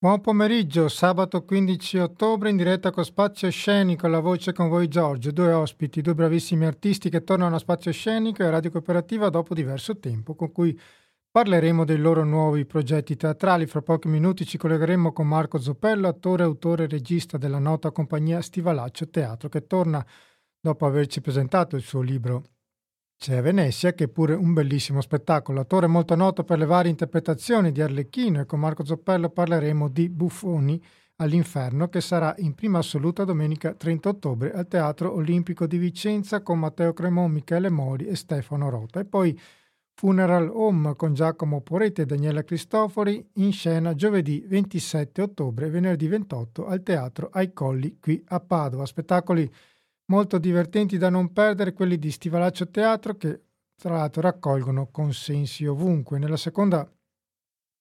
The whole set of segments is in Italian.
Buon pomeriggio, sabato 15 ottobre in diretta con Spazio Scenico, la voce con voi Giorgio, due ospiti, due bravissimi artisti che tornano a Spazio Scenico e Radio Cooperativa dopo diverso tempo, con cui parleremo dei loro nuovi progetti teatrali. Fra pochi minuti ci collegheremo con Marco Zoppello, attore, autore e regista della nota compagnia Stivalaccio Teatro, che torna dopo averci presentato il suo libro c'è Venezia, che è pure un bellissimo spettacolo. Attore molto noto per le varie interpretazioni di Arlecchino e con Marco Zoppello parleremo di Buffoni all'Inferno, che sarà in prima assoluta domenica 30 ottobre al Teatro Olimpico di Vicenza con Matteo Cremon, Michele Mori e Stefano Rota. E poi Funeral Home con Giacomo Poretti e Daniela Cristofori in scena giovedì 27 ottobre e venerdì 28 al Teatro Ai Colli qui a Padova. Spettacoli molto divertenti da non perdere quelli di Stivalaccio Teatro che tra l'altro raccolgono consensi ovunque. Nella seconda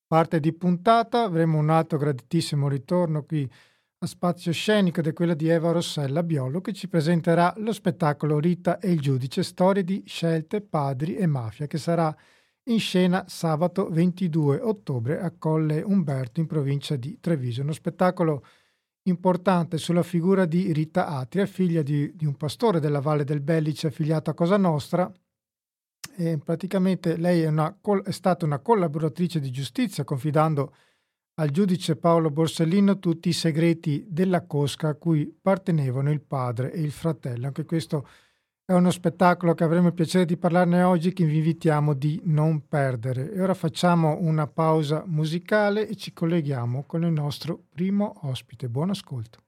parte di puntata avremo un altro graditissimo ritorno qui a Spazio Scenico ed è quello di Eva Rossella Biolo che ci presenterà lo spettacolo Rita e il giudice, storie di scelte, padri e mafia che sarà in scena sabato 22 ottobre a Colle Umberto in provincia di Treviso. Uno spettacolo importante sulla figura di Rita Atria, figlia di, di un pastore della Valle del Bellice affiliato a Cosa Nostra. E praticamente lei è, una, è stata una collaboratrice di giustizia, confidando al giudice Paolo Borsellino tutti i segreti della cosca a cui appartenevano il padre e il fratello. Anche questo è uno spettacolo che avremo il piacere di parlarne oggi che vi invitiamo di non perdere. E ora facciamo una pausa musicale e ci colleghiamo con il nostro primo ospite. Buon ascolto.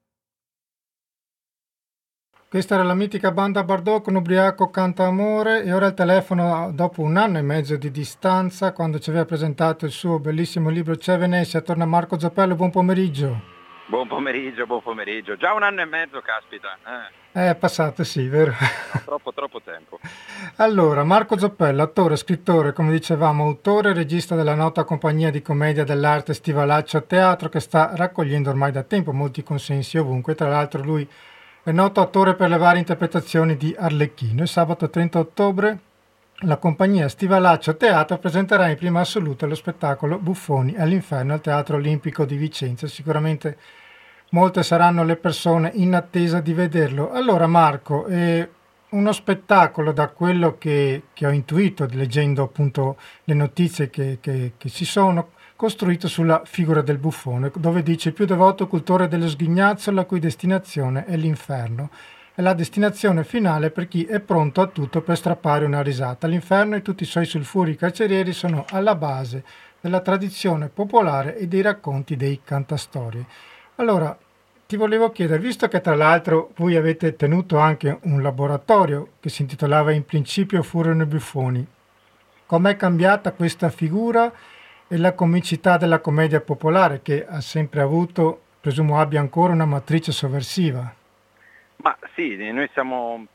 Questa era la mitica banda Bardot con Ubriaco Canta Amore e ora il telefono dopo un anno e mezzo di distanza quando ci aveva presentato il suo bellissimo libro C'è Venezia, torna Marco Zappello, buon pomeriggio. Buon pomeriggio, buon pomeriggio. Già un anno e mezzo, caspita. Eh. È passato, sì, vero? No, troppo, troppo tempo. Allora, Marco Zoppello, attore, scrittore, come dicevamo, autore e regista della nota compagnia di commedia dell'arte Stivalaccio Teatro che sta raccogliendo ormai da tempo molti consensi ovunque. Tra l'altro lui è noto attore per le varie interpretazioni di Arlecchino e sabato 30 ottobre la compagnia Stivalaccio Teatro presenterà in prima assoluta lo spettacolo Buffoni all'Inferno al Teatro Olimpico di Vicenza. Sicuramente molte saranno le persone in attesa di vederlo. Allora Marco, eh, uno spettacolo da quello che, che, ho intuito leggendo appunto le notizie che, che, che ci sono, costruito sulla figura del buffone, dove dice più devoto cultore dello sghignazzo la cui destinazione è l'inferno. È la destinazione finale per chi è pronto a tutto per strappare una risata. L'inferno e tutti i suoi sulfuri carcerieri sono alla base della tradizione popolare e dei racconti dei cantastorie. Allora, ti volevo chiedere, visto che tra l'altro voi avete tenuto anche un laboratorio che si intitolava In principio furono i buffoni, com'è cambiata questa figura e la comicità della commedia popolare che ha sempre avuto, presumo abbia ancora una matrice sovversiva? Ma sì, noi siamo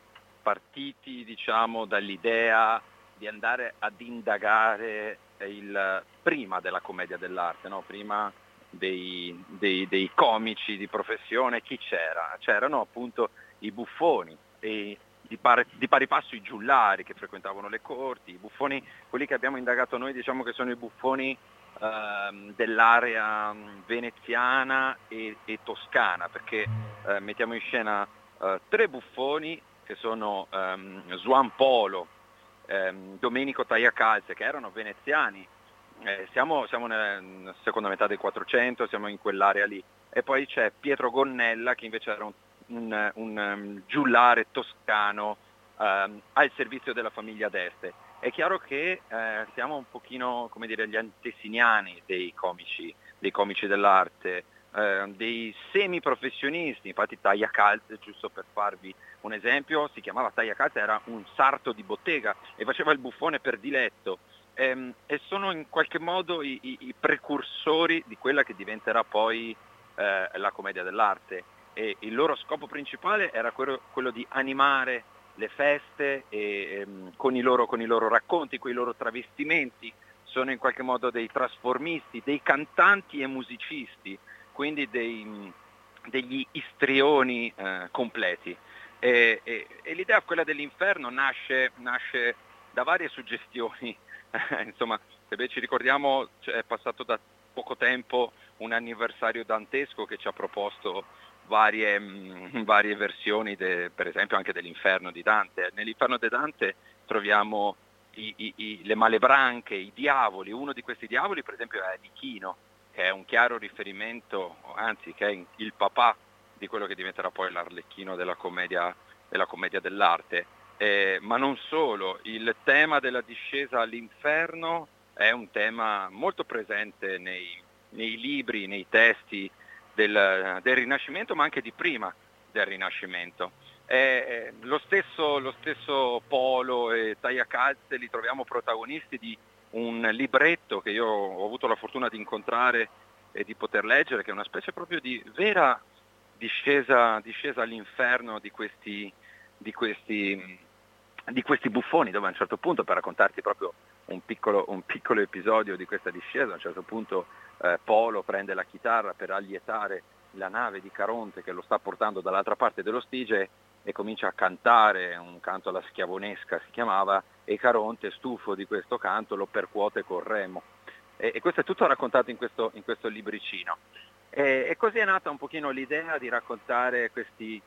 partiti diciamo dall'idea di andare ad indagare il prima della commedia dell'arte, no? prima dei, dei, dei comici di professione, chi c'era? C'erano appunto i buffoni e di pari, di pari, passo i giullari che frequentavano le corti, i buffoni, quelli che abbiamo indagato noi diciamo che sono i buffoni eh, dell'area veneziana e, e toscana, perché eh, mettiamo in scena eh, tre buffoni che sono ehm, Juan Polo, ehm, Domenico Tagliacalze, che erano veneziani eh, siamo, siamo, nella seconda metà del 400, siamo in quell'area lì. E poi c'è Pietro Gonnella che invece era un, un, un um, giullare toscano um, al servizio della famiglia d'Este. È chiaro che eh, siamo un pochino come dire, gli antesiniani dei comici, dei comici dell'arte, eh, dei semiprofessionisti, infatti Taglia Calze, giusto per farvi un esempio, si chiamava Taglia Calze, era un sarto di bottega e faceva il buffone per diletto ehm, e sono in qualche modo i, i, i, precursori di quella che diventerà poi eh, la commedia dell'arte e il loro scopo principale era quello, quello di animare le feste e, ehm, con, i loro, con i loro racconti, con i loro travestimenti, sono in qualche modo dei trasformisti, dei cantanti e musicisti, quindi dei, degli istrioni eh, completi. E, e, e, l'idea quella dell'inferno nasce, nasce da varie suggestioni insomma, se beh, ci ricordiamo cioè, è passato da poco tempo un anniversario dantesco che ci ha proposto varie, mh, mm, varie versioni, de, per esempio anche dell'inferno di Dante. Nell'inferno di Dante troviamo i, i, i, le malebranche, i diavoli, uno di questi diavoli per esempio è Adichino, che è un chiaro riferimento, anzi che è il papà di quello che diventerà poi l'arlecchino della commedia, della commedia dell'arte. Eh, ma non solo, il tema della discesa all'inferno è un tema molto presente nei, nei libri, nei testi del, del, Rinascimento, ma anche di prima del Rinascimento. Eh, lo, stesso, lo, stesso, Polo e Taia Calze li troviamo protagonisti di un libretto che io ho avuto la fortuna di incontrare e di poter leggere, che è una specie proprio di vera discesa, discesa all'inferno di questi, di, questi, di questi, buffoni, dove a un certo punto, per raccontarti proprio un piccolo, un piccolo episodio di questa discesa, a un certo punto eh, Polo prende la chitarra per allietare la nave di Caronte che lo sta portando dall'altra parte dello Stige e comincia a cantare un canto alla schiavonesca si chiamava e Caronte stufo di questo canto lo percuote col remo. E, e questo è tutto raccontato in questo, in questo libricino. E, e, così è nata un pochino l'idea di raccontare questi,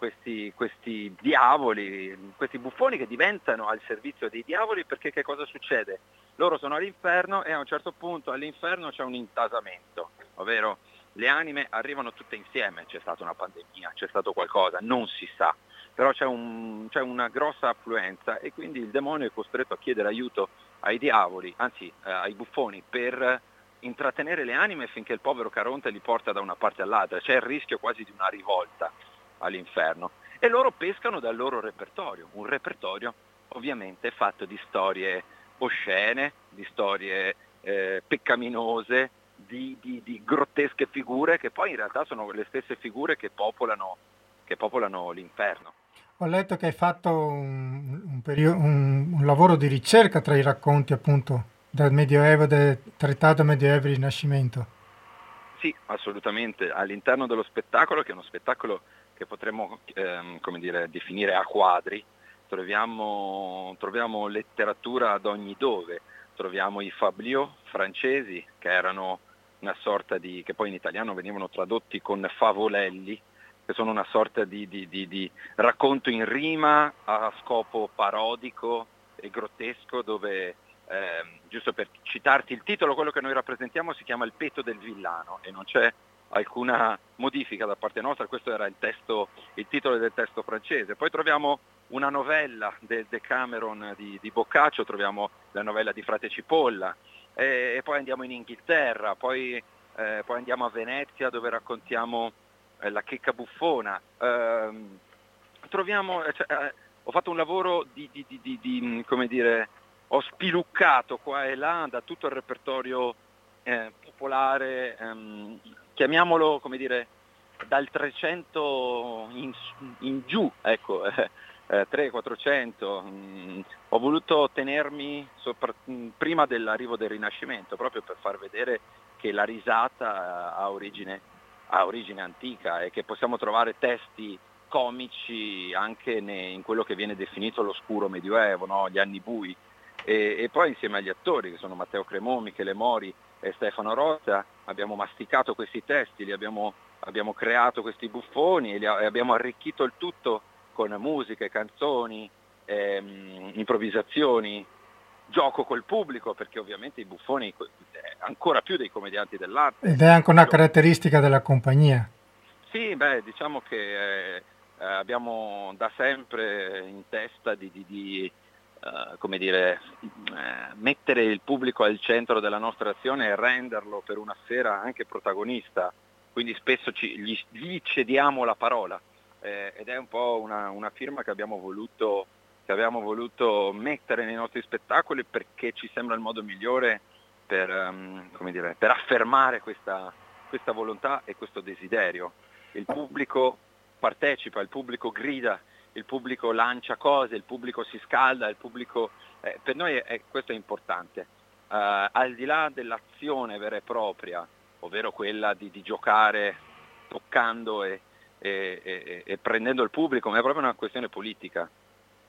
questi, questi diavoli, questi buffoni che diventano al servizio dei diavoli perché che cosa succede? Loro sono all'inferno e a un certo punto all'inferno c'è un intasamento, ovvero le anime arrivano tutte insieme, c'è stata una pandemia, c'è stato qualcosa, non si sa, però c'è, un, c'è una grossa affluenza e quindi il demonio è costretto a chiedere aiuto ai diavoli, anzi eh, ai buffoni, per intrattenere le anime finché il povero Caronte li porta da una parte all'altra, c'è il rischio quasi di una rivolta all'inferno. E loro pescano dal loro repertorio, un repertorio ovviamente fatto di storie oscene, di storie eh, peccaminose, di, di, di, grottesche figure che poi in realtà sono le stesse figure che popolano, che popolano l'inferno. Ho letto che hai fatto un, un, periodo, un, un, lavoro di ricerca tra i racconti appunto del Medioevo, del Trattato Medioevo e Rinascimento. Sì, assolutamente. All'interno dello spettacolo, che è uno spettacolo che potremmo ehm, dire, definire a quadri, troviamo, troviamo letteratura ad ogni dove, troviamo i fabliaux francesi che erano una sorta di, che poi in italiano venivano tradotti con favolelli, che sono una sorta di, di, di, di racconto in rima a scopo parodico e grottesco dove, eh, giusto per citarti il titolo, quello che noi rappresentiamo si chiama Il petto del villano e non c'è alcuna modifica da parte nostra, questo era il, testo, il titolo del testo francese. Poi troviamo una novella del Decameron di, di Boccaccio, troviamo la novella di Frate Cipolla, e, e poi andiamo in Inghilterra, poi, eh, poi, andiamo a Venezia dove raccontiamo eh, la checca buffona. Ehm, troviamo, eh, cioè, eh, ho fatto un lavoro di, di, di, di, mm, come dire, ho spiluccato qua e là da tutto il repertorio eh, popolare, ehm, chiamiamolo come dire, dal 300 in, in giù, ecco, eh, 300-400, mm, ho voluto tenermi sopra, mm, prima dell'arrivo del Rinascimento, proprio per far vedere che la risata ha origine, ha origine antica e che possiamo trovare testi comici anche ne, in quello che viene definito l'oscuro medioevo, no? gli anni bui. E, e, poi insieme agli attori che sono Matteo Cremò, Michele Mori e Stefano Rossia abbiamo masticato questi testi, li abbiamo, abbiamo creato questi buffoni e, li, e abbiamo arricchito il tutto con musiche, canzoni, ehm, improvvisazioni, gioco col pubblico, perché ovviamente i buffoni eh, ancora più dei commedianti dell'arte. Ed è anche una caratteristica della compagnia. Sì, beh, diciamo che eh, abbiamo da sempre in testa di, di, di uh, come dire, uh, mettere il pubblico al centro della nostra azione e renderlo per una sera anche protagonista, quindi spesso ci, gli, gli cediamo la parola eh, ed è un po' una, una firma che abbiamo, voluto, che abbiamo voluto mettere nei nostri spettacoli perché ci sembra il modo migliore per, um, dire, per affermare questa, questa volontà e questo desiderio. Il pubblico partecipa, il pubblico grida, il pubblico lancia cose, il pubblico si scalda, il pubblico, eh, per noi è, questo è importante. Uh, al di là dell'azione vera e propria, ovvero quella di, di giocare toccando e, e, e, e prendendo il pubblico, ma è proprio una questione politica.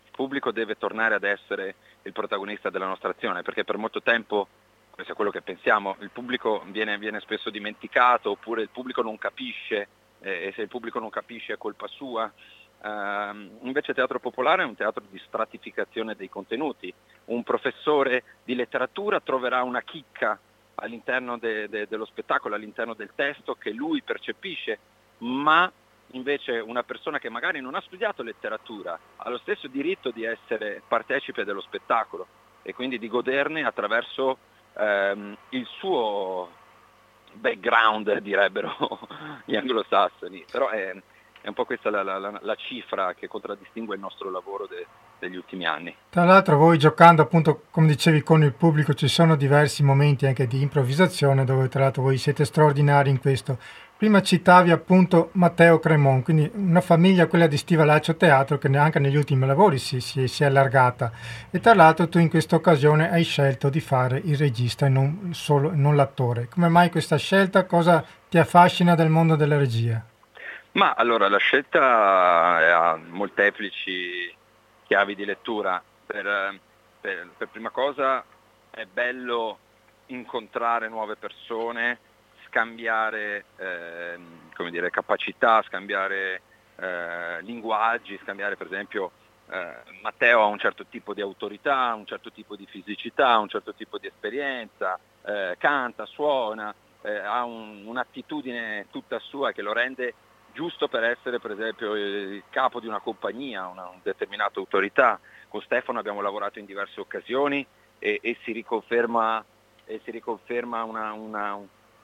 Il pubblico deve tornare ad essere il protagonista della nostra azione, perché per molto tempo questo è quello che pensiamo, il pubblico viene, viene spesso dimenticato oppure il pubblico non capisce eh, e se il pubblico non capisce è colpa sua. Uh, invece teatro popolare è un teatro di stratificazione dei contenuti. Un professore di letteratura troverà una chicca all'interno de, de, dello spettacolo, all'interno del testo che lui percepisce, ma invece una persona che magari non ha studiato letteratura ha lo stesso diritto di essere partecipe dello spettacolo e quindi di goderne attraverso ehm, il suo background, direbbero gli anglosassoni. Però è, è un po' questa la, la, la, cifra che contraddistingue il nostro lavoro de, degli ultimi anni. Tra l'altro voi giocando appunto, come dicevi, con il pubblico ci sono diversi momenti anche di improvvisazione dove tra l'altro voi siete straordinari in questo. Prima citavi appunto Matteo Cremon, quindi una famiglia, quella di Stivalaccio Teatro, che anche negli ultimi lavori si, si, si, è allargata. E tra l'altro tu in questa occasione hai scelto di fare il regista e non, solo, non l'attore. Come mai questa scelta? Cosa ti affascina del mondo della regia? Ma allora la scelta ha molteplici chiavi di lettura. Per, per, per prima cosa è bello incontrare nuove persone scambiare eh, dire, capacità, scambiare eh, linguaggi, scambiare per esempio eh, Matteo ha un certo tipo di autorità, un certo tipo di fisicità, un certo tipo di esperienza, eh, canta, suona, eh, ha un, un'attitudine tutta sua che lo rende giusto per essere per esempio il capo di una compagnia, una, una determinata autorità. Con Stefano abbiamo lavorato in diverse occasioni e, e si riconferma, e si riconferma una, una,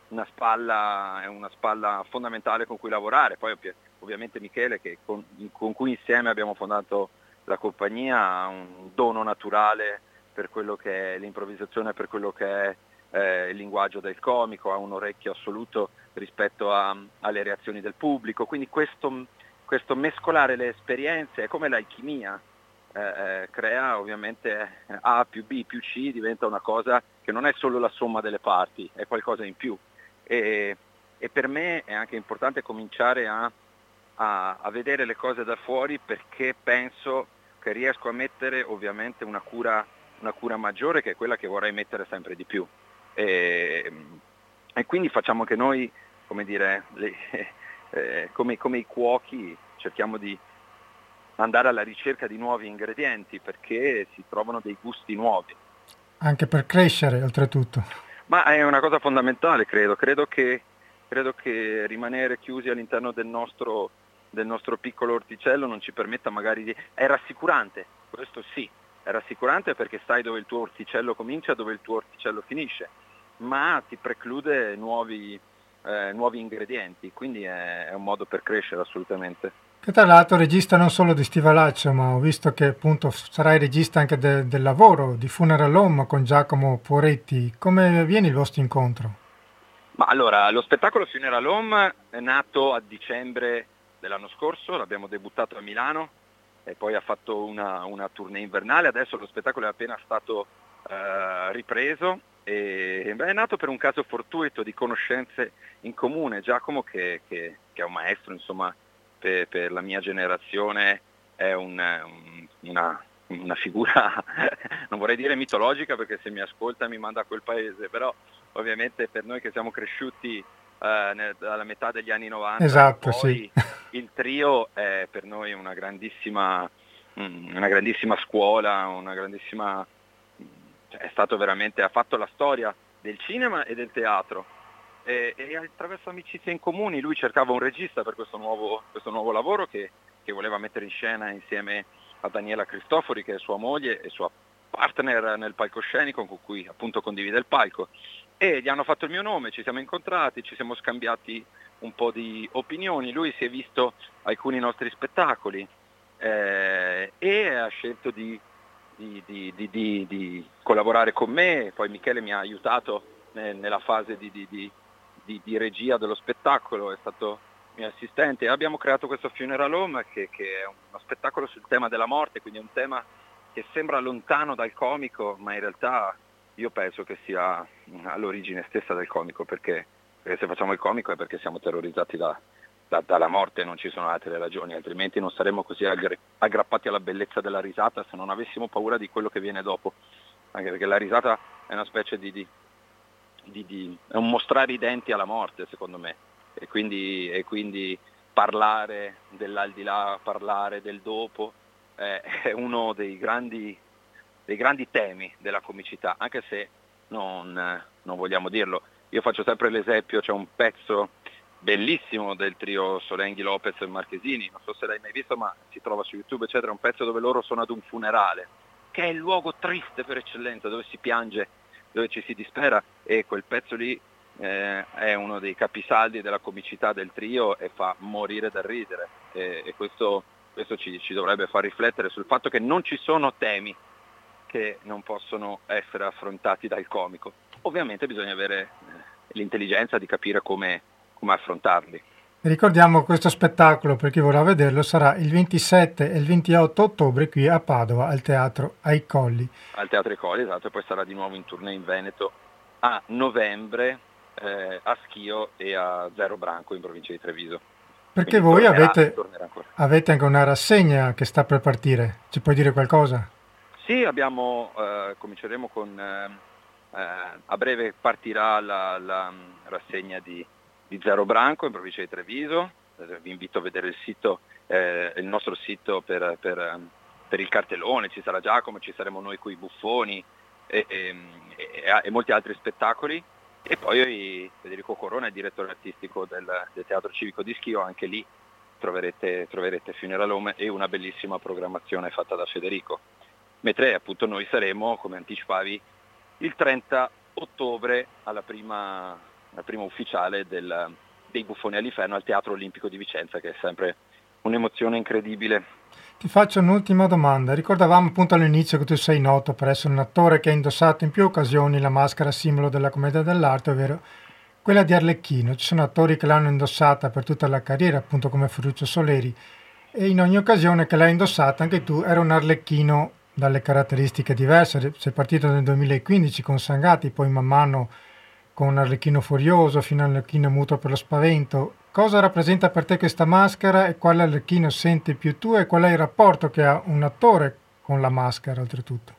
una spalla, una spalla fondamentale con cui lavorare. Poi ovviamente Michele che con, con, cui insieme abbiamo fondato la compagnia ha un dono naturale per quello che è l'improvvisazione, per quello che è eh, il linguaggio del comico, ha un orecchio assoluto rispetto a, alle reazioni del pubblico, quindi questo, questo, mescolare le esperienze è come l'alchimia, eh, eh, crea ovviamente A più B più C diventa una cosa che non è solo la somma delle parti, è qualcosa in più e, e per me è anche importante cominciare a, a, a, vedere le cose da fuori perché penso che riesco a mettere ovviamente una cura, una cura maggiore che è quella che vorrei mettere sempre di più. E, e quindi facciamo che noi, come dire, le, eh, come, come i cuochi cerchiamo di andare alla ricerca di nuovi ingredienti perché si trovano dei gusti nuovi. Anche per crescere oltretutto. Ma è una cosa fondamentale, credo. Credo che, credo che rimanere chiusi all'interno del nostro, del nostro, piccolo orticello non ci permetta magari di... È rassicurante, questo sì, è rassicurante perché sai dove il tuo orticello comincia e dove il tuo orticello finisce, ma ti preclude nuovi, eh, nuovi ingredienti, quindi è, è un modo per crescere assolutamente. Che tra l'altro regista non solo di Stivalaccio, ma ho visto che appunto sarai regista anche de, del lavoro, di Funeral Home con Giacomo Poretti. Come viene il vostro incontro? Ma allora, lo spettacolo Funeral Home è nato a dicembre dell'anno scorso, l'abbiamo debuttato a Milano e poi ha fatto una, una tournée invernale, adesso lo spettacolo è appena stato eh, ripreso e beh, è nato per un caso fortuito di conoscenze in comune. Giacomo che, che, che è un maestro, insomma, per, per la mia generazione è un, un, una, una, figura, non vorrei dire mitologica perché se mi ascolta mi manda a quel paese, però ovviamente per noi che siamo cresciuti eh, dalla metà degli anni 90, esatto, sì. il trio è per noi una grandissima, mm, una grandissima scuola, una grandissima, cioè è stato veramente, ha fatto la storia del cinema e del teatro. E, e, attraverso amicizie in comuni lui cercava un regista per questo nuovo, questo nuovo lavoro che, che, voleva mettere in scena insieme a Daniela Cristofori che è sua moglie e sua partner nel palcoscenico con cui appunto condivide il palco. E gli hanno fatto il mio nome, ci siamo incontrati, ci siamo scambiati un po' di opinioni, lui si è visto alcuni nostri spettacoli eh, e ha scelto di, di, di, di, collaborare con me, poi Michele mi ha aiutato nella fase di, regia dello spettacolo, è stato mio assistente. Abbiamo creato questo Funeral Home che, che, è uno spettacolo sul tema della morte, quindi è un tema che sembra lontano dal comico, ma in realtà io penso che sia all'origine stessa del comico, perché, perché se facciamo il comico è perché siamo terrorizzati da, da, dalla morte, non ci sono altre ragioni, altrimenti non saremmo così aggrappati alla bellezza della risata se non avessimo paura di quello che viene dopo, anche perché la risata è una specie di, di di, di, è un mostrare i denti alla morte secondo me e quindi, e quindi parlare dell'aldilà, parlare del dopo eh, è uno dei grandi, dei grandi, temi della comicità, anche se non, non vogliamo dirlo. Io faccio sempre l'esempio, c'è un pezzo bellissimo del trio Solenghi, Lopez e Marchesini, non so se l'hai mai visto ma si trova su YouTube eccetera, un pezzo dove loro sono ad un funerale, che è il luogo triste per eccellenza, dove si piange, dove ci si dispera. E quel pezzo lì eh, è uno dei capisaldi della comicità del trio e fa morire da ridere. E, e questo, questo ci, ci dovrebbe far riflettere sul fatto che non ci sono temi che non possono essere affrontati dal comico. Ovviamente bisogna avere eh, l'intelligenza di capire come, come affrontarli. Ricordiamo questo spettacolo per chi vorrà vederlo sarà il 27 e il 28 ottobre qui a Padova al Teatro Ai Colli. Al Teatro Ai Colli, esatto, e poi sarà di nuovo in tournée in Veneto a novembre eh, a Schio e a Zero Branco in provincia di Treviso. Perché Quindi voi tornerà, avete, avete, anche una rassegna che sta per partire, ci puoi dire qualcosa? Sì, abbiamo, eh, cominceremo con, eh, eh a breve partirà la, la rassegna di, di, Zero Branco in provincia di Treviso, eh, vi invito a vedere il sito, eh, il nostro sito per, per, per, il cartellone, ci sarà Giacomo, ci saremo noi con i buffoni e, e, e, e molti altri spettacoli e poi Federico Corona è direttore artistico del, del Teatro Civico di Schio, anche lì troverete, troverete Funeral e una bellissima programmazione fatta da Federico. Mentre appunto noi saremo, come anticipavi, il 30 ottobre alla prima, alla prima ufficiale del, dei Buffoni all'Inferno al Teatro Olimpico di Vicenza, che è sempre un'emozione incredibile. Ti faccio un'ultima domanda. Ricordavamo appunto all'inizio che tu sei noto per essere un attore che ha indossato in più occasioni la maschera simbolo della commedia dell'arte, ovvero quella di Arlecchino. Ci sono attori che l'hanno indossata per tutta la carriera, appunto come Ferruccio Soleri, e in ogni occasione che l'hai indossata anche tu era un Arlecchino dalle caratteristiche diverse. Sei partito nel 2015 con Sangati, poi man mano con un Arlecchino furioso fino all'Arlecchino muto per lo spavento Cosa rappresenta per te questa maschera e quale Arlecchino senti più tu e qual è il rapporto che ha un attore con la maschera oltretutto?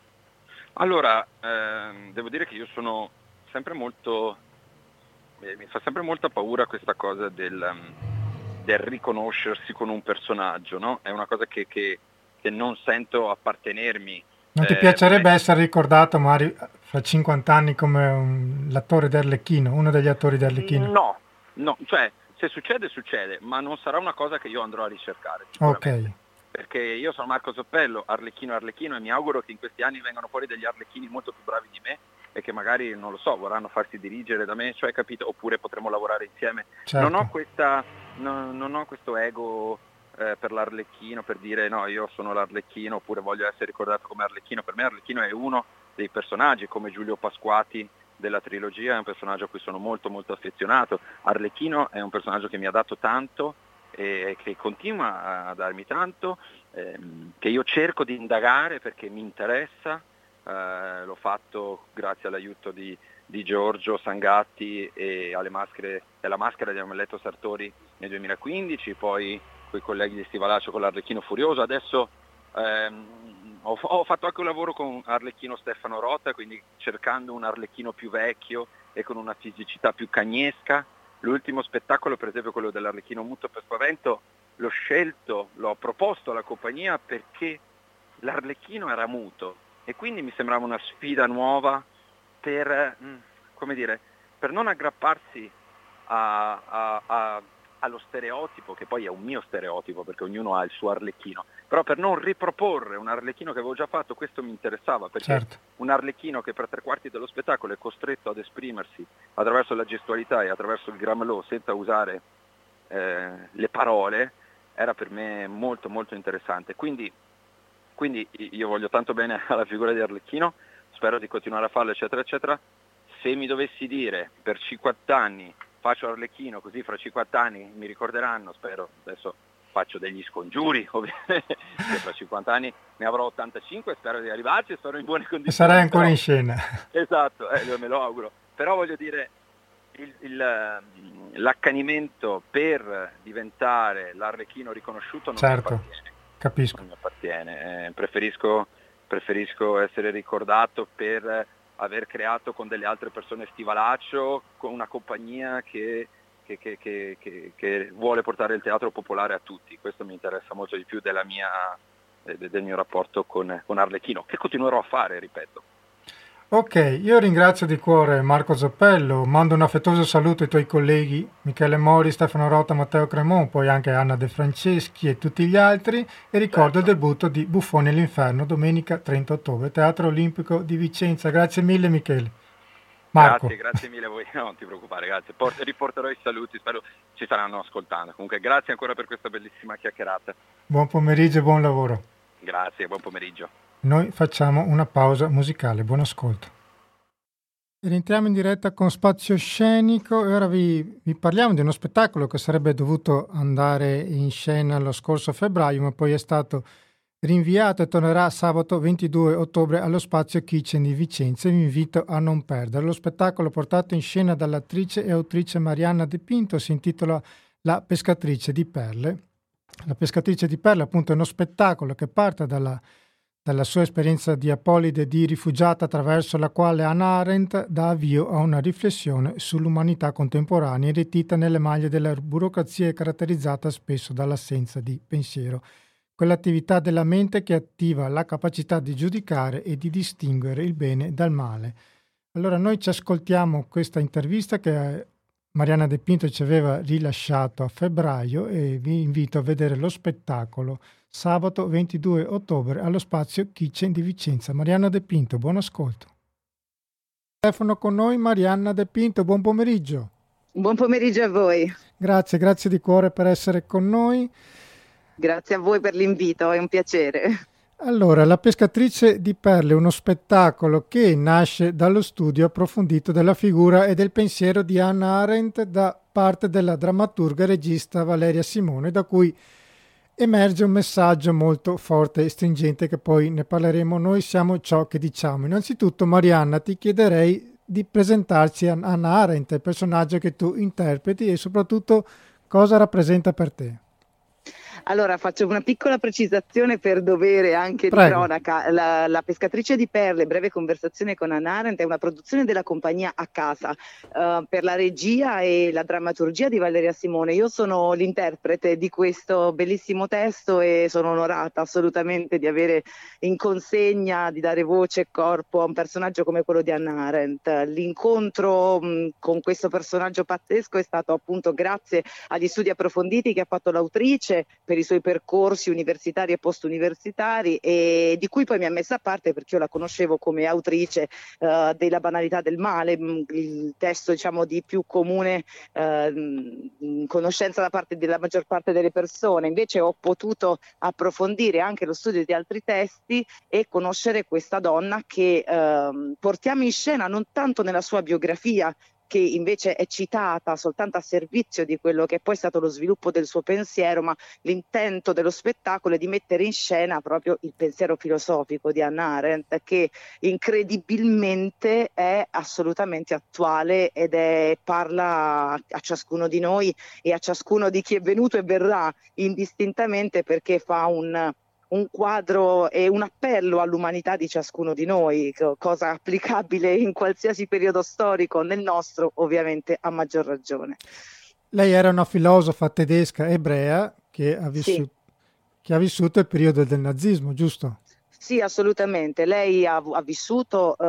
Allora, eh, devo dire che io sono sempre molto, eh, mi fa sempre molta paura questa cosa del, um, del riconoscersi con un personaggio, no? È una cosa che, che, che non sento appartenermi. Non ti eh, piacerebbe essere ricordato magari fra 50 anni come un, l'attore d'Arlecchino, uno degli attori d'Arlecchino? No, no, cioè se succede succede, ma non sarà una cosa che io andrò a ricercare. Ok. Perché io sono Marco Soppello, Arlecchino Arlecchino e mi auguro che in questi anni vengano fuori degli Arlecchini molto più bravi di me e che magari, non lo so, vorranno farsi dirigere da me, cioè capito, oppure potremo lavorare insieme. Certo. Non, ho questa, no, non ho questo ego eh, per l'Arlecchino, per dire no, io sono l'Arlecchino oppure voglio essere ricordato come Arlecchino. Per me Arlecchino è uno dei personaggi come Giulio Pasquati della trilogia, è un personaggio a cui sono molto molto affezionato. Arlecchino è un personaggio che mi ha dato tanto e che continua a darmi tanto, ehm, che io cerco di indagare perché mi interessa, eh, l'ho fatto grazie all'aiuto di, di Giorgio Sangatti e maschere, alla maschera di Amelletto Sartori nel 2015, poi con i colleghi di Stivalaccio con l'Arlecchino Furioso, adesso ehm, ho, ho, fatto anche un lavoro con Arlecchino Stefano Rota, quindi cercando un Arlecchino più vecchio e con una fisicità più cagnesca. L'ultimo spettacolo, per esempio quello dell'Arlecchino Muto per Spavento, l'ho scelto, l'ho proposto alla compagnia perché l'Arlecchino era muto e quindi mi sembrava una sfida nuova per, mm, come dire, per non aggrapparsi a, a, a, allo stereotipo, che poi è un mio stereotipo perché ognuno ha il suo Arlecchino, però per non riproporre un Arlecchino che avevo già fatto, questo mi interessava, perché certo. un Arlecchino che per tre quarti dello spettacolo è costretto ad esprimersi attraverso la gestualità e attraverso il Grammelò senza usare eh, le parole, era per me molto molto interessante. Quindi, quindi io voglio tanto bene alla figura di Arlecchino, spero di continuare a farlo, eccetera, eccetera. Se mi dovessi dire per 50 anni faccio Arlecchino, così fra 50 anni mi ricorderanno, spero, adesso faccio degli scongiuri, ovviamente, fra 50 anni ne avrò 85, spero di arrivarci, sarò in buone condizioni. Sarai ancora però, in scena. Esatto, eh, me lo auguro. Però voglio dire, il, il, ehm, l'accanimento per diventare l'arlecchino riconosciuto non certo, mi appartiene. Capisco. Non mi appartiene. Eh, preferisco, preferisco essere ricordato per aver creato con delle altre persone Stivalaccio, con una compagnia che, che, che, che, vuole portare il teatro popolare a tutti. Questo mi interessa molto di più mia, del mio rapporto con, con Arlecchino, che continuerò a fare, ripeto. Ok, io ringrazio di cuore Marco Zappello, mando un affettuoso saluto ai tuoi colleghi Michele Mori, Stefano Rota, Matteo Cremon, poi anche Anna De Franceschi e tutti gli altri e ricordo certo. il debutto di Buffoni all'Inferno domenica 30 ottobre, Teatro Olimpico di Vicenza. Grazie mille Michele. Marco. Grazie, grazie mille a voi, no, non ti preoccupare, grazie. Port- riporterò i saluti, spero ci staranno ascoltando. Comunque grazie ancora per questa bellissima chiacchierata. Buon pomeriggio e buon lavoro. Grazie, buon pomeriggio. Noi facciamo una pausa musicale, buon ascolto. Rientriamo in diretta con Spazio Scenico e ora vi, vi, parliamo di uno spettacolo che sarebbe dovuto andare in scena lo scorso febbraio, ma poi è stato rinviato e tornerà sabato 22 ottobre allo Spazio Kitchen di Vicenza. Vi invito a non perdere. Lo spettacolo portato in scena dall'attrice e autrice Marianna De Pinto si intitola La pescatrice di perle. La pescatrice di perle appunto è uno spettacolo che parte dalla dalla sua esperienza di apolide di rifugiata attraverso la quale Hannah Arendt dà avvio a una riflessione sull'umanità contemporanea irretita nelle maglie della burocrazia e caratterizzata spesso dall'assenza di pensiero. Quell'attività della mente che attiva la capacità di giudicare e di distinguere il bene dal male. Allora noi ci ascoltiamo questa intervista che Mariana De Pinto ci aveva rilasciato a febbraio e vi invito a vedere lo spettacolo sabato 22 ottobre allo spazio Kitchen di Vicenza. Marianna De Pinto, buon ascolto. Telefono con noi Marianna De Pinto, buon pomeriggio. Buon pomeriggio a voi. Grazie, grazie di cuore per essere con noi. Grazie a voi per l'invito, è un piacere. Allora, La pescatrice di perle, uno spettacolo che nasce dallo studio approfondito della figura e del pensiero di Anna Arendt da parte della drammaturga e regista Valeria Simone, da cui emerge un messaggio molto forte e stringente che poi ne parleremo. Noi siamo ciò che diciamo. Innanzitutto, Marianna, ti chiederei di presentarci Anna Arendt, il personaggio che tu interpreti e soprattutto cosa rappresenta per te. Allora faccio una piccola precisazione per dovere anche Prego. di cronaca. La, la, pescatrice di perle, breve conversazione con Anna Arendt, è una produzione della compagnia A Casa uh, per la regia e la drammaturgia di Valeria Simone. Io sono l'interprete di questo bellissimo testo e sono onorata assolutamente di avere in consegna, di dare voce e corpo a un personaggio come quello di Anna Arendt. L'incontro mh, con questo personaggio pazzesco è stato appunto grazie agli studi approfonditi che ha fatto l'autrice per i suoi percorsi universitari e post-universitari e di cui poi mi ha messa a parte perché io la conoscevo come autrice uh, della banalità del male, mm, il testo diciamo di più comune uh, conoscenza da parte della maggior parte delle persone. Invece ho potuto approfondire anche lo studio di altri testi e conoscere questa donna che uh, portiamo in scena non tanto nella sua biografia, che invece è citata soltanto a servizio di quello che è poi stato lo sviluppo del suo pensiero, ma l'intento dello spettacolo è di mettere in scena proprio il pensiero filosofico di Hannah Arendt, che incredibilmente è assolutamente attuale ed è, parla a ciascuno di noi e a ciascuno di chi è venuto e verrà indistintamente perché fa un un quadro e un appello all'umanità di ciascuno di noi, cosa applicabile in qualsiasi periodo storico, nel nostro ovviamente a maggior ragione. Lei era una filosofa tedesca ebrea che ha vissuto, sì. che ha vissuto il periodo del nazismo, giusto? Sì, assolutamente. Lei ha, ha vissuto uh,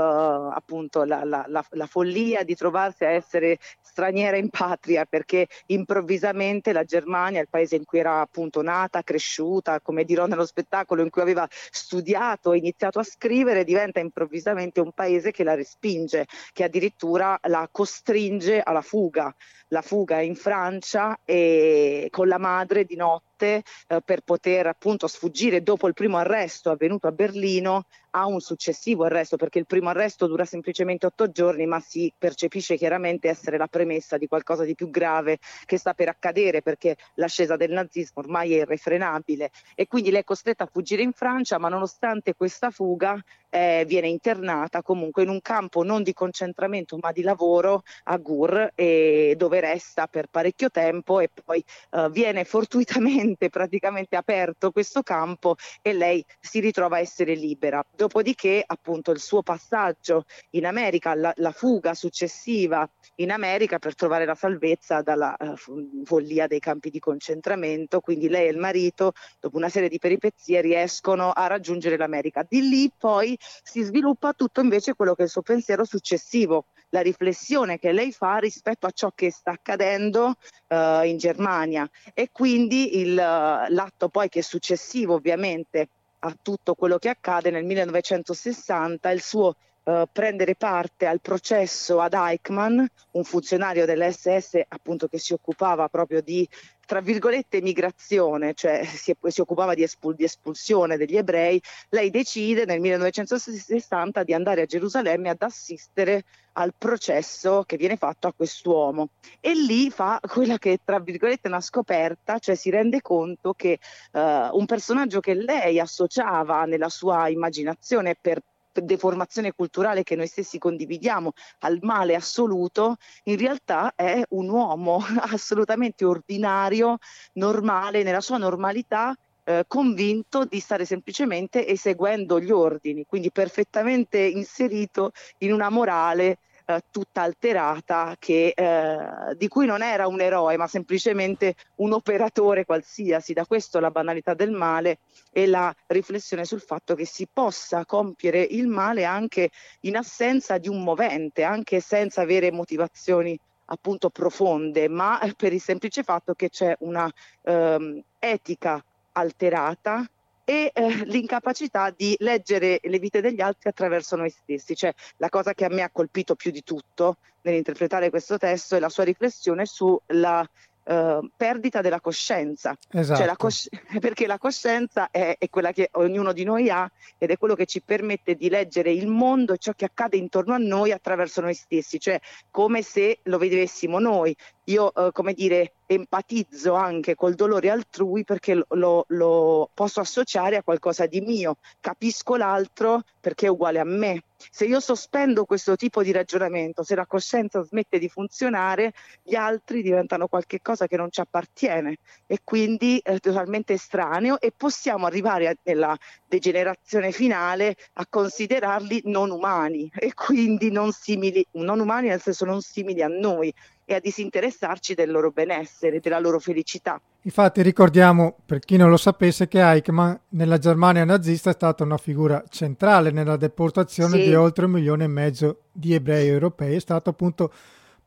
appunto la, la, la, la, follia di trovarsi a essere straniera in patria perché improvvisamente la Germania, il paese in cui era appunto nata, cresciuta, come dirò nello spettacolo, in cui aveva studiato e iniziato a scrivere, diventa improvvisamente un paese che la respinge, che addirittura la costringe alla fuga la fuga in Francia e con la madre di notte eh, per poter appunto sfuggire dopo il primo arresto avvenuto a Berlino a un successivo arresto, perché il primo arresto dura semplicemente otto giorni, ma si percepisce chiaramente essere la premessa di qualcosa di più grave che sta per accadere, perché l'ascesa del nazismo ormai è irrefrenabile. E quindi lei è costretta a fuggire in Francia, ma nonostante questa fuga eh, viene internata comunque in un campo non di concentramento ma di lavoro a Gur, e dove resta per parecchio tempo e poi eh, viene fortuitamente praticamente aperto questo campo e lei si ritrova a essere libera Dopodiché, appunto, il suo passaggio in America, la, la fuga successiva in America per trovare la salvezza dalla uh, follia dei campi di concentramento. Quindi lei e il marito, dopo una serie di peripezie, riescono a raggiungere l'America. Di lì poi si sviluppa tutto invece quello che è il suo pensiero successivo, la riflessione che lei fa rispetto a ciò che sta accadendo uh, in Germania e quindi il, l'atto poi che è successivo ovviamente a tutto quello che accade nel 1960 il suo uh, prendere parte al processo ad Eichmann, un funzionario dell'SS appunto che si occupava proprio di tra virgolette migrazione, cioè si, si occupava di, espul- di, espulsione degli ebrei, lei decide nel 1960 di andare a Gerusalemme ad assistere al processo che viene fatto a quest'uomo. E lì fa quella che è tra virgolette una scoperta, cioè si rende conto che uh, un personaggio che lei associava nella sua immaginazione per deformazione culturale che noi stessi condividiamo al male assoluto, in realtà è un uomo assolutamente ordinario, normale, nella sua normalità, eh, convinto di stare semplicemente eseguendo gli ordini, quindi perfettamente inserito in una morale eh, tutta alterata che, eh, di cui non era un eroe ma semplicemente un operatore qualsiasi. Da questo la banalità del male e la riflessione sul fatto che si possa compiere il male anche in assenza di un movente, anche senza avere motivazioni appunto profonde, ma per il semplice fatto che c'è una ehm, etica alterata e eh, l'incapacità di leggere le vite degli altri attraverso noi stessi. Cioè, la cosa che a me ha colpito più di tutto nell'interpretare questo testo è la sua riflessione sulla Uh, perdita della coscienza, esatto. cioè la cosci- perché la coscienza è, è, quella che ognuno di noi ha ed è quello che ci permette di leggere il mondo e ciò che accade intorno a noi attraverso noi stessi, cioè come se lo vedessimo noi. Io, uh, come dire, empatizzo anche col dolore altrui perché lo, lo, posso associare a qualcosa di mio, capisco l'altro perché è uguale a me. Se io sospendo questo tipo di ragionamento, se la coscienza smette di funzionare, gli altri diventano qualcosa che non ci appartiene. E quindi è totalmente estraneo e possiamo arrivare a, nella degenerazione finale a considerarli non umani. E quindi non simili, non umani nel senso non simili a noi e a disinteressarci del loro benessere, della loro felicità. Infatti ricordiamo, per chi non lo sapesse, che Eichmann nella Germania nazista è stata una figura centrale nella deportazione sì. di oltre un milione e mezzo di ebrei europei, è stato appunto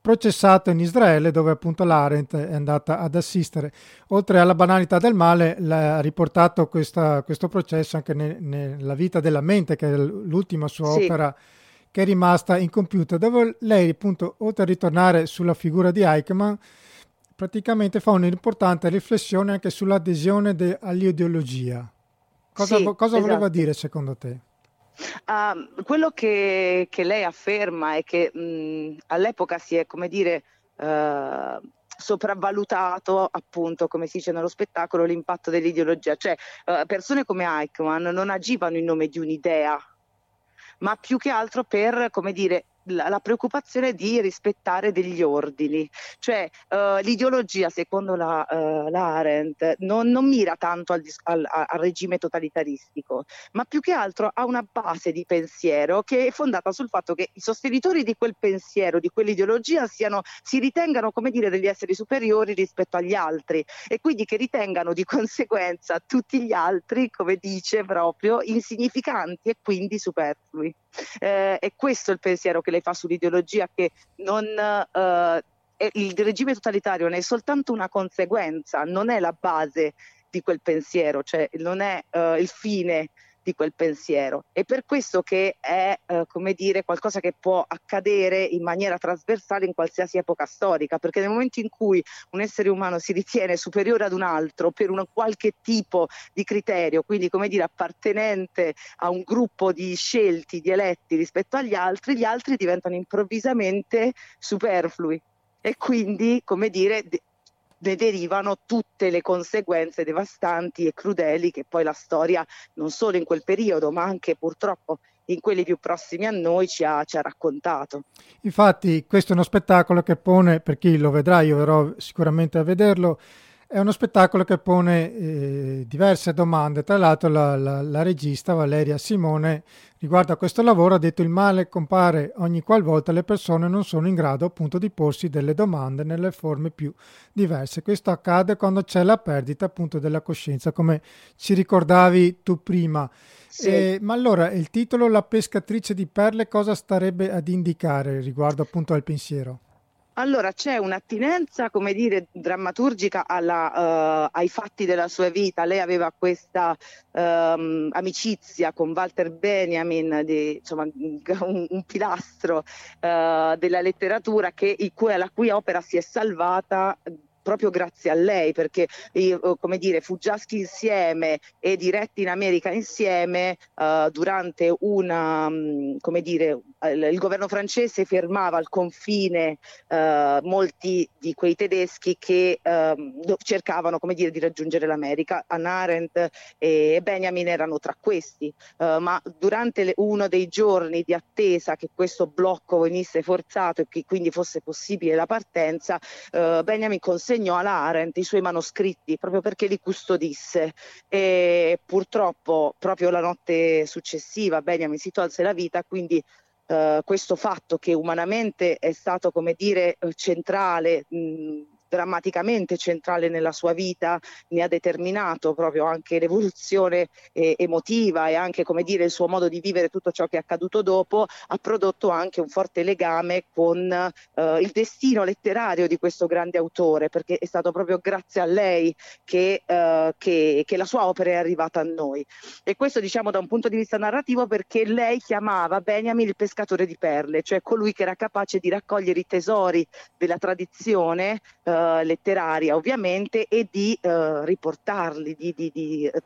processato in Israele dove appunto l'Arendt è andata ad assistere. Oltre alla banalità del male, ha riportato questa, questo processo anche ne, nella vita della mente, che è l'ultima sua sì. opera che è rimasta incompiuta, dove lei appunto, oltre a ritornare sulla figura di Eichmann, praticamente fa un'importante riflessione anche sull'adesione de- all'ideologia. Cosa, sì, cosa esatto. voleva dire secondo te? Uh, quello che, che, lei afferma è che mh, all'epoca si è, come dire, uh, sopravvalutato appunto come si dice nello spettacolo l'impatto dell'ideologia cioè uh, persone come Eichmann non agivano in nome di un'idea ma più che altro per, come dire, la, la, preoccupazione di rispettare degli ordini, cioè uh, l'ideologia secondo la, uh, la Arendt non, non, mira tanto al, al, al, regime totalitaristico, ma più che altro ha una base di pensiero che è fondata sul fatto che i sostenitori di quel pensiero, di quell'ideologia siano, si ritengano come dire degli esseri superiori rispetto agli altri e quindi che ritengano di conseguenza tutti gli altri, come dice proprio, insignificanti e quindi superflui. Eh, è questo il pensiero che lei fa sull'ideologia che non, eh, il regime totalitario ne è soltanto una conseguenza, non è la base di quel pensiero, cioè non è eh, il fine di quel pensiero. È per questo che è, eh, come dire, qualcosa che può accadere in maniera trasversale in qualsiasi epoca storica, perché nel momento in cui un essere umano si ritiene superiore ad un altro per un qualche tipo di criterio, quindi come dire appartenente a un gruppo di scelti, di eletti rispetto agli altri, gli altri diventano improvvisamente superflui e quindi, come dire, ne derivano tutte le conseguenze devastanti e crudeli che poi la storia, non solo in quel periodo, ma anche purtroppo in quelli più prossimi a noi ci ha, ci ha, raccontato. Infatti questo è uno spettacolo che pone, per chi lo vedrà, io verrò sicuramente a vederlo, È uno spettacolo che pone eh, diverse domande. Tra l'altro la, la, la, regista Valeria Simone riguardo a questo lavoro ha detto il male compare ogni qualvolta le persone non sono in grado appunto di porsi delle domande nelle forme più diverse. Questo accade quando c'è la perdita appunto della coscienza, come ci ricordavi tu prima. Sì. Eh, ma allora il titolo La pescatrice di perle cosa starebbe ad indicare riguardo appunto al pensiero? Allora c'è un'attinenza, come dire, drammaturgica alla, uh, ai fatti della sua vita. Lei aveva questa um, amicizia con Walter Benjamin, di, insomma, un, un pilastro uh, della letteratura che, cui, alla cui opera si è salvata proprio grazie a lei, perché come dire, Fuggiaschi insieme e diretti in America insieme uh, durante una, um, come dire, il, governo francese fermava al confine uh, molti di quei tedeschi che uh, cercavano, come dire, di raggiungere l'America. Anna Arendt e Benjamin erano tra questi, ma durante le, uno dei giorni di attesa che questo blocco venisse forzato e che quindi fosse possibile la partenza, Benjamin conseguì consegnò alla Arendt i suoi manoscritti proprio perché li custodisse. E purtroppo proprio la notte successiva Benjamin si tolse la vita, quindi Uh, questo fatto che umanamente è stato, come dire, centrale mh, drammaticamente centrale nella sua vita, ne ha determinato proprio anche l'evoluzione eh, emotiva e anche come dire il suo modo di vivere tutto ciò che è accaduto dopo, ha prodotto anche un forte legame con eh, il destino letterario di questo grande autore, perché è stato proprio grazie a lei che, eh, che, che la sua opera è arrivata a noi. E questo diciamo da un punto di vista narrativo perché lei chiamava Benjamin il pescatore di perle, cioè colui che era capace di raccogliere i tesori della tradizione eh, eh, letteraria ovviamente e di uh, riportarli, di, di, di, eh,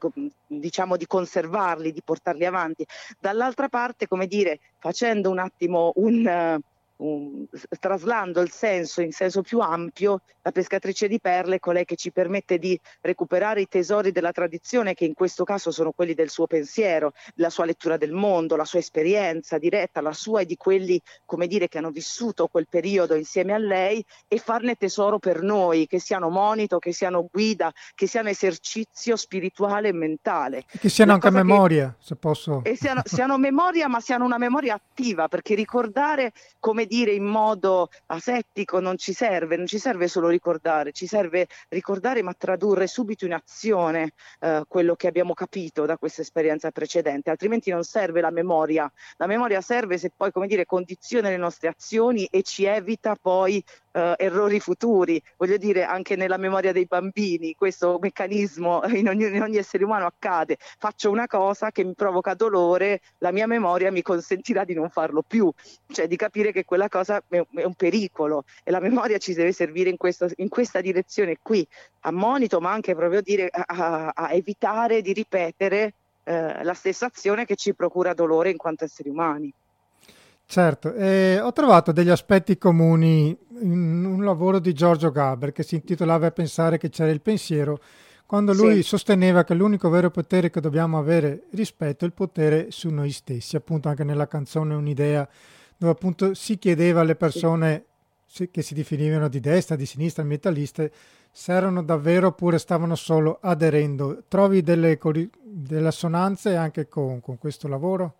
diciamo di conservarli, di portarli avanti. Dall'altra parte, come dire, facendo un attimo un... Uh, un, traslando il senso in senso più ampio, la pescatrice di perle è colei che ci permette di recuperare i tesori della tradizione, che in questo caso sono quelli del suo pensiero, la sua lettura del mondo, la sua esperienza diretta, la sua e di quelli, come dire, che hanno vissuto quel periodo insieme a lei e farne tesoro per noi, che siano monito, che siano guida, che siano esercizio spirituale e mentale. E che siano anche memoria, che, se posso. E siano, siano memoria, ma siano una memoria attiva, perché ricordare come dire in modo asettico non ci serve, non ci serve solo ricordare, ci serve ricordare ma tradurre subito in azione eh, quello che abbiamo capito da questa esperienza precedente, altrimenti non serve la memoria. La memoria serve se poi, come dire, condiziona le nostre azioni e ci evita poi Uh, errori futuri, voglio dire anche nella memoria dei bambini, questo meccanismo in ogni, in ogni, essere umano accade, faccio una cosa che mi provoca dolore, la mia memoria mi consentirà di non farlo più, cioè di capire che quella cosa è, è un pericolo. E la memoria ci deve servire in, questo, in questa direzione qui, a monito ma anche proprio dire, a, a evitare di ripetere eh, la stessa azione che ci procura dolore in quanto esseri umani. Certo, eh, ho trovato degli aspetti comuni in un lavoro di Giorgio Gaber che si intitolava Pensare che c'era il pensiero, quando lui sì. sosteneva che l'unico vero potere che dobbiamo avere rispetto è il potere su noi stessi, appunto anche nella canzone Un'idea, dove appunto si chiedeva alle persone che si definivano di destra, di sinistra, ambientaliste, se erano davvero oppure stavano solo aderendo. Trovi delle, delle assonanze anche con, con questo lavoro?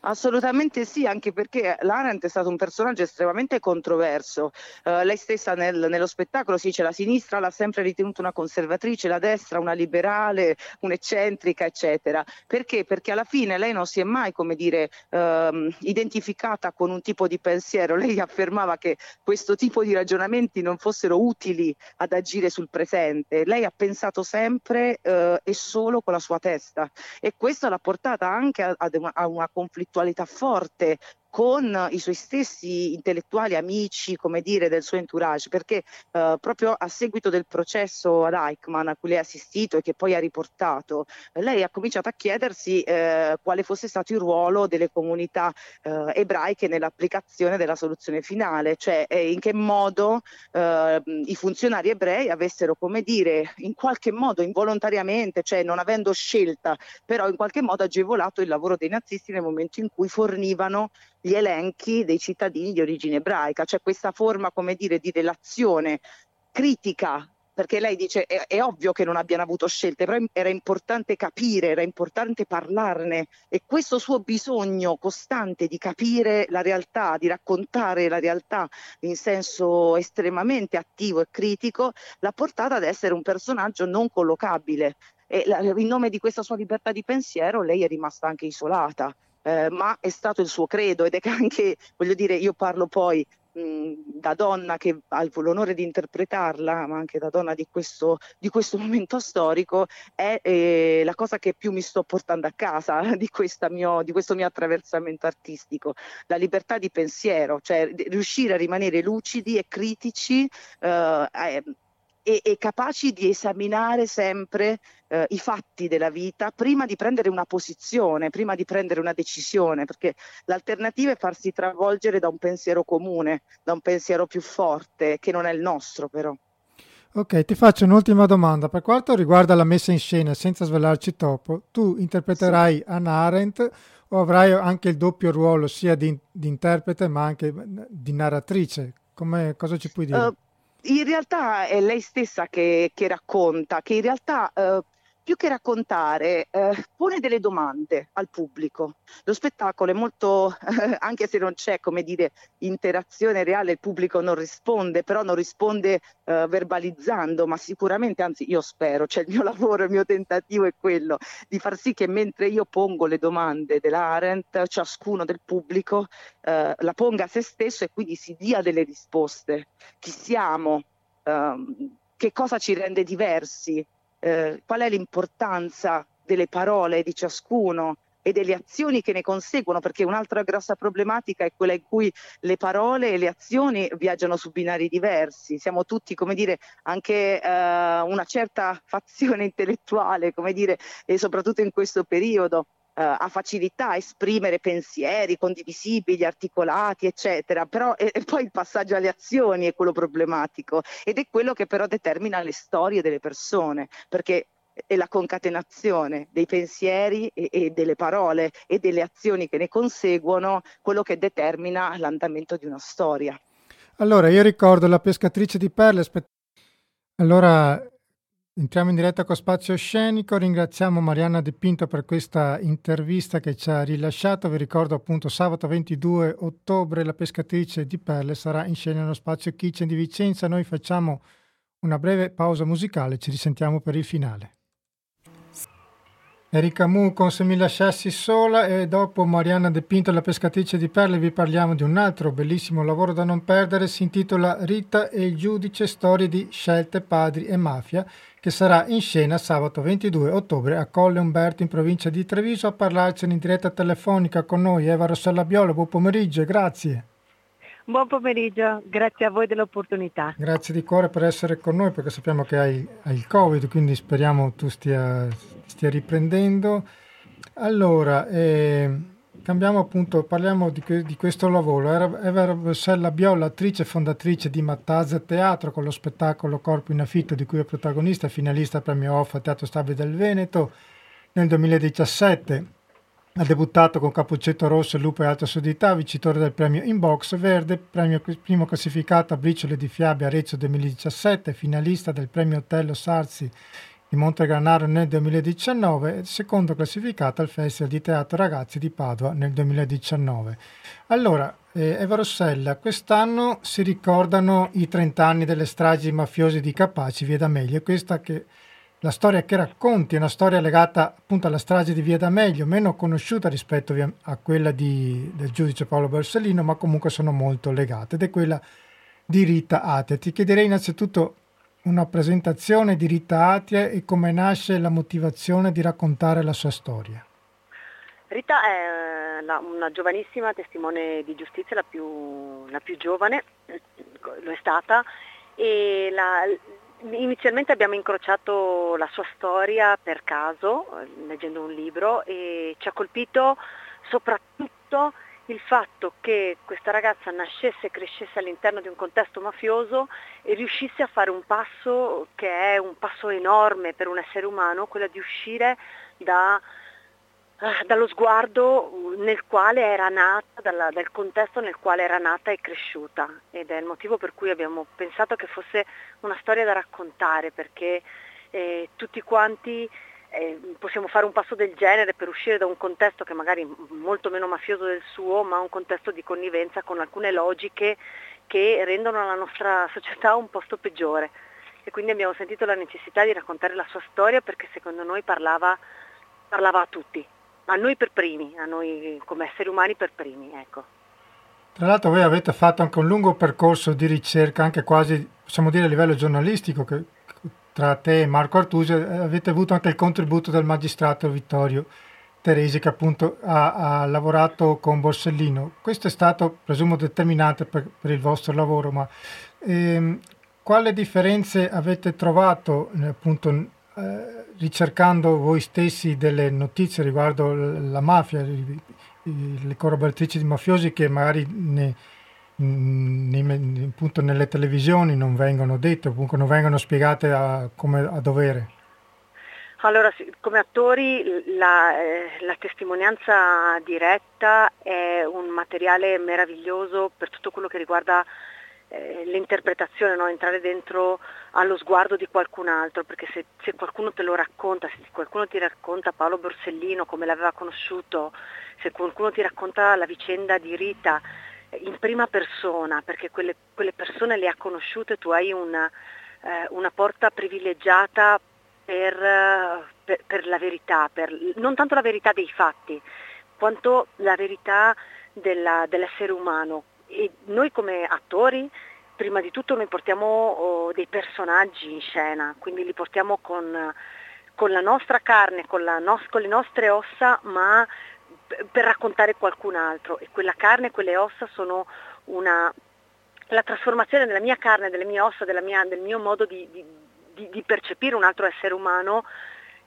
Assolutamente sì, anche perché l'Arendt è stato un personaggio estremamente controverso. Uh, lei stessa nel, nello spettacolo si dice la sinistra l'ha sempre ritenuta una conservatrice, la destra una liberale, un'eccentrica, eccetera. Perché? Perché alla fine lei non si è mai, come dire, uh, identificata con un tipo di pensiero. Lei affermava che questo tipo di ragionamenti non fossero utili ad agire sul presente. Lei ha pensato sempre uh, e solo con la sua testa e questo l'ha portata anche a, a una confusione conflittualità forte con i suoi stessi intellettuali amici, come dire, del suo entourage, perché eh, proprio a seguito del processo ad Eichmann a cui lei ha assistito e che poi ha riportato, lei ha cominciato a chiedersi eh, quale fosse stato il ruolo delle comunità eh, ebraiche nell'applicazione della soluzione finale, cioè in che modo eh, i funzionari ebrei avessero, come dire, in qualche modo involontariamente, cioè non avendo scelta, però in qualche modo agevolato il lavoro dei nazisti nel momento in cui fornivano gli elenchi dei cittadini di origine ebraica, cioè questa forma, come dire, di relazione critica perché lei dice è, è, ovvio che non abbiano avuto scelte, però era importante capire, era importante parlarne e questo suo bisogno costante di capire la realtà, di raccontare la realtà in senso estremamente attivo e critico, l'ha portata ad essere un personaggio non collocabile. E in nome di questa sua libertà di pensiero lei è rimasta anche isolata. Eh, ma è stato il suo credo ed è anche, voglio dire, io parlo poi da donna che ha l'onore di interpretarla, ma anche da donna di questo, di questo momento storico, è eh, la cosa che più mi sto portando a casa di, mio, di, questo mio attraversamento artistico, la libertà di pensiero, cioè riuscire a rimanere lucidi e critici eh, eh, e, e capaci di esaminare sempre eh, i fatti della vita prima di prendere una posizione, prima di prendere una decisione, perché l'alternativa è farsi travolgere da un pensiero comune, da un pensiero più forte, che non è il nostro però. Ok, ti faccio un'ultima domanda. Per quanto riguarda la messa in scena, senza svelarci troppo, tu interpreterai sì. Anna Arendt o avrai anche il doppio ruolo sia di, di interprete ma anche di narratrice? Come, cosa ci puoi dire? Uh, in realtà è lei stessa che, che racconta, che in realtà eh, più che raccontare, eh, pone delle domande al pubblico. Lo spettacolo è molto, eh, anche se non c'è, come dire, interazione reale, il pubblico non risponde, però non risponde eh, verbalizzando, ma sicuramente, anzi io spero, cioè il mio lavoro, il mio tentativo è quello di far sì che mentre io pongo le domande dell'Arendt, ciascuno del pubblico eh, la ponga a se stesso e quindi si dia delle risposte. Chi siamo? Ehm, che cosa ci rende diversi? Eh, qual è l'importanza delle parole di ciascuno e delle azioni che ne conseguono, perché un'altra grossa problematica è quella in cui le parole e le azioni viaggiano su binari diversi. Siamo tutti, come dire, anche eh, una certa fazione intellettuale, come dire, e soprattutto in questo periodo. Ha facilità a esprimere pensieri condivisibili, articolati, eccetera, però e, e poi il passaggio alle azioni è quello problematico ed è quello che però determina le storie delle persone, perché è la concatenazione dei pensieri e, e, delle parole e delle azioni che ne conseguono quello che determina l'andamento di una storia. Allora, io ricordo la pescatrice di perle. Allora, Entriamo in diretta con Spazio Scenico, ringraziamo Marianna De Pinto per questa intervista che ci ha rilasciato, vi ricordo appunto sabato 22 ottobre la pescatrice di Perle sarà in scena nello Spazio Kitchen di Vicenza, noi facciamo una breve pausa musicale, ci risentiamo per il finale. Erika Mu con Se mi lasciassi sola e dopo Marianna De Pinto, la pescatrice di perle, vi parliamo di un altro bellissimo lavoro da non perdere, si intitola Rita e il giudice, storie di scelte, padri e mafia, che sarà in scena sabato 22 ottobre a Colle Umberto in provincia di Treviso. A parlarcene in diretta telefonica con noi Eva Rossella Biolo, buon pomeriggio e grazie. Buon pomeriggio, grazie a voi dell'opportunità. Grazie di cuore per essere con noi perché sappiamo che hai, hai il Covid, quindi speriamo tu stia, stia riprendendo. Allora, eh, cambiamo appunto, parliamo di, di questo lavoro. Eva Rossella Biola, attrice e fondatrice di Mattazza Teatro con lo spettacolo Corpo in affitto di cui è protagonista, finalista premio OFF a Teatro Stabile del Veneto nel 2017 ha debuttato con Cappuccetto Rosso, Lupo e Alta Sudità, vincitore del premio Inbox Verde, premio primo classificato a Briciole di Fiabe Arezzo 2017, finalista del premio Otello Sarsi di Montegranaro nel 2019 e secondo classificato al Festival di Teatro Ragazzi di Padova nel 2019. Allora, eh, Eva Rossella, quest'anno si ricordano i 30 anni delle stragi mafiose di Capaci, Via D'Amelio, questa che la storia che racconti è una storia legata appunto alla strage di Via D'Amelio, meno conosciuta rispetto a quella di, del giudice Paolo Borsellino, ma comunque sono molto legate, ed è quella di Rita Atia. Ti chiederei innanzitutto una presentazione di Rita Atia e come nasce la motivazione di raccontare la sua storia. Rita è eh, una giovanissima testimone di giustizia, la più, la più giovane, lo è stata, e la, Inizialmente abbiamo incrociato la sua storia per caso, leggendo un libro, e ci ha colpito soprattutto il fatto che questa ragazza nascesse e crescesse all'interno di un contesto mafioso e riuscisse a fare un passo che è un passo enorme per un essere umano, quello di uscire da eh, dallo sguardo nel quale era nata, dalla, dal contesto nel quale era nata e cresciuta. Ed è il motivo per cui abbiamo pensato che fosse una storia da raccontare perché eh, tutti quanti eh, possiamo fare un passo del genere per uscire da un contesto che magari è molto meno mafioso del suo, ma un contesto di connivenza con alcune logiche che rendono la nostra società un posto peggiore. E quindi abbiamo sentito la necessità di raccontare la sua storia perché secondo noi parlava, parlava a tutti, a noi per primi, a noi come esseri umani per primi. Ecco. Tra l'altro voi avete fatto anche un lungo percorso di ricerca, anche quasi, possiamo dire, a livello giornalistico, che tra te e Marco Artusi eh, avete avuto anche il contributo del magistrato Vittorio Teresi che appunto ha, ha lavorato con Borsellino. Questo è stato, presumo, determinante per, per il vostro lavoro, ma ehm, quale differenze avete trovato eh, appunto eh, ricercando voi stessi delle notizie riguardo la mafia, le corroboratrici di mafiosi che magari ne, appunto nelle televisioni non vengono dette, comunque non vengono spiegate a, come a dovere? Allora, come attori la, eh, la, testimonianza diretta è un materiale meraviglioso per tutto quello che riguarda eh, l'interpretazione, no? entrare dentro allo sguardo di qualcun altro, perché se, se, qualcuno te lo racconta, se qualcuno ti racconta Paolo Borsellino come l'aveva conosciuto, se qualcuno ti racconta la vicenda di Rita in prima persona, perché quelle, quelle persone le ha conosciute, tu hai una, eh, una porta privilegiata per, per, per la verità, per, non tanto la verità dei fatti, quanto la verità della, dell'essere umano, e noi come attori prima di tutto noi portiamo oh, dei personaggi in scena, quindi li portiamo con, con la nostra carne, con, la nos- con, le nostre ossa, ma per raccontare qualcun altro e quella carne e quelle ossa sono una, la trasformazione della mia carne, delle mie ossa, mia, del mio modo di, di, di, percepire un altro essere umano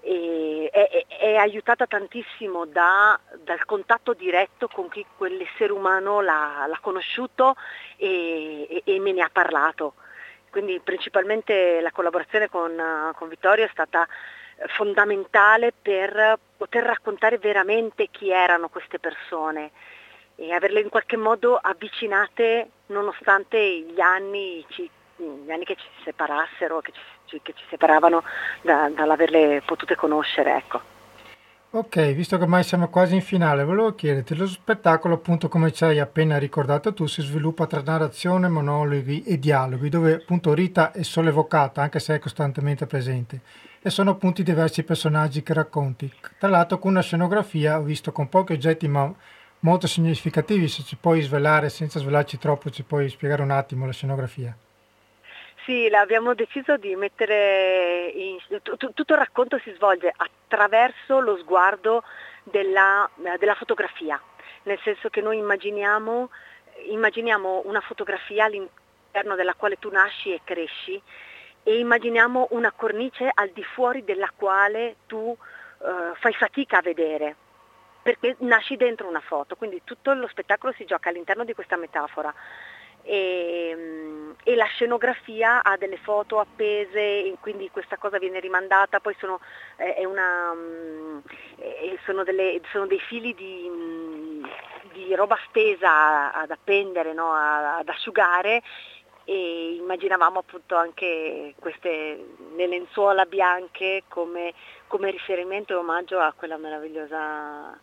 è, è, è, aiutata tantissimo da, dal contatto diretto con chi quell'essere umano l'ha, l'ha conosciuto e, e, me ne ha parlato. Quindi principalmente la collaborazione con, con Vittorio è stata fondamentale per poter raccontare veramente chi erano queste persone e averle in qualche modo avvicinate nonostante gli anni gli anni che ci separassero, che ci, che ci separavano da, dall'averle potute conoscere. Ecco. Ok, visto che ormai siamo quasi in finale, volevo chiederti, lo spettacolo appunto come ci hai appena ricordato tu si sviluppa tra narrazione, monologhi e dialoghi, dove appunto Rita è solo evocata, anche se è costantemente presente, e sono appunto i diversi personaggi che racconti. Tra l'altro con una scenografia, ho visto con pochi oggetti ma molto significativi, se ci puoi svelare, senza svelarci troppo, ci puoi spiegare un attimo la scenografia. Sì, abbiamo deciso di mettere in, tutto il racconto si svolge attraverso lo sguardo della, della fotografia, nel senso che noi immaginiamo, immaginiamo una fotografia all'interno della quale tu nasci e cresci e immaginiamo una cornice al di fuori della quale tu uh, fai fatica a vedere perché nasci dentro una foto, quindi tutto lo spettacolo si gioca all'interno di questa metafora e, mm, e, la scenografia ha delle foto appese, quindi questa cosa viene rimandata, poi sono, eh, una, mm, eh, sono, delle, sono dei fili di, mm, di, roba stesa ad appendere, no? ad asciugare e immaginavamo appunto anche queste le lenzuola bianche come, come riferimento e omaggio a quella meravigliosa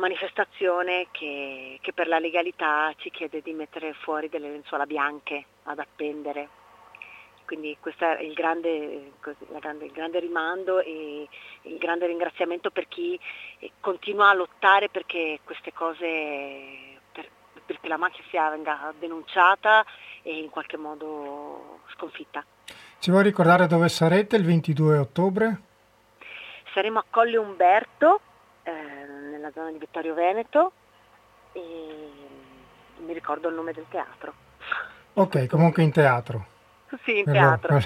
manifestazione che, che, per la legalità ci chiede di mettere fuori delle lenzuola bianche ad appendere. Quindi questo è il grande, grande, il grande rimando e il grande ringraziamento per chi continua a lottare perché queste cose, per, perché la mafia venga denunciata e in qualche modo sconfitta. Ci vuoi ricordare dove sarete il 22 ottobre? Saremo a Colle Umberto, eh, nella zona di Vittorio Veneto e mi ricordo il nome del teatro. Ok, comunque in teatro. Sì, in teatro.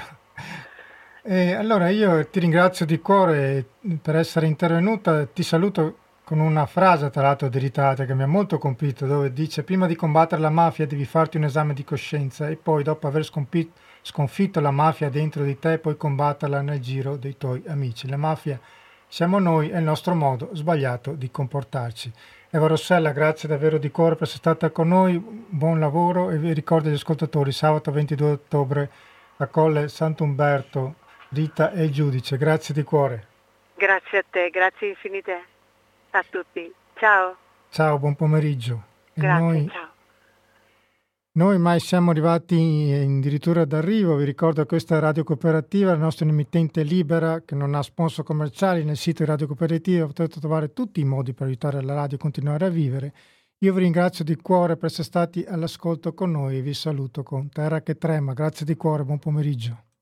E allora io ti ringrazio di cuore per essere intervenuta, ti saluto con una frase tra l'altro di Ritate che mi ha molto colpito dove dice prima di combattere la mafia devi farti un esame di coscienza e poi dopo aver sconfitto la mafia dentro di te puoi combatterla nel giro dei tuoi amici. La mafia Siamo noi e il nostro modo sbagliato di comportarci. Eva Rossella, grazie davvero di cuore per essere stata con noi, buon lavoro e vi ricordo agli ascoltatori, sabato 22 ottobre a Colle Sant'Umberto, Rita e il giudice, grazie di cuore. Grazie a te, grazie infinite a tutti. Ciao. Ciao, buon pomeriggio. Grazie, noi... ciao. Noi mai siamo arrivati addirittura d'arrivo, vi ricordo che questa è Radio Cooperativa, la nostra emittente libera che non ha sponsor commerciali nel sito di Radio Cooperativa, potete trovare tutti i modi per aiutare la radio a continuare a vivere. Io vi ringrazio di cuore per essere stati all'ascolto con noi e vi saluto con Terra che trema. Grazie di cuore, buon pomeriggio.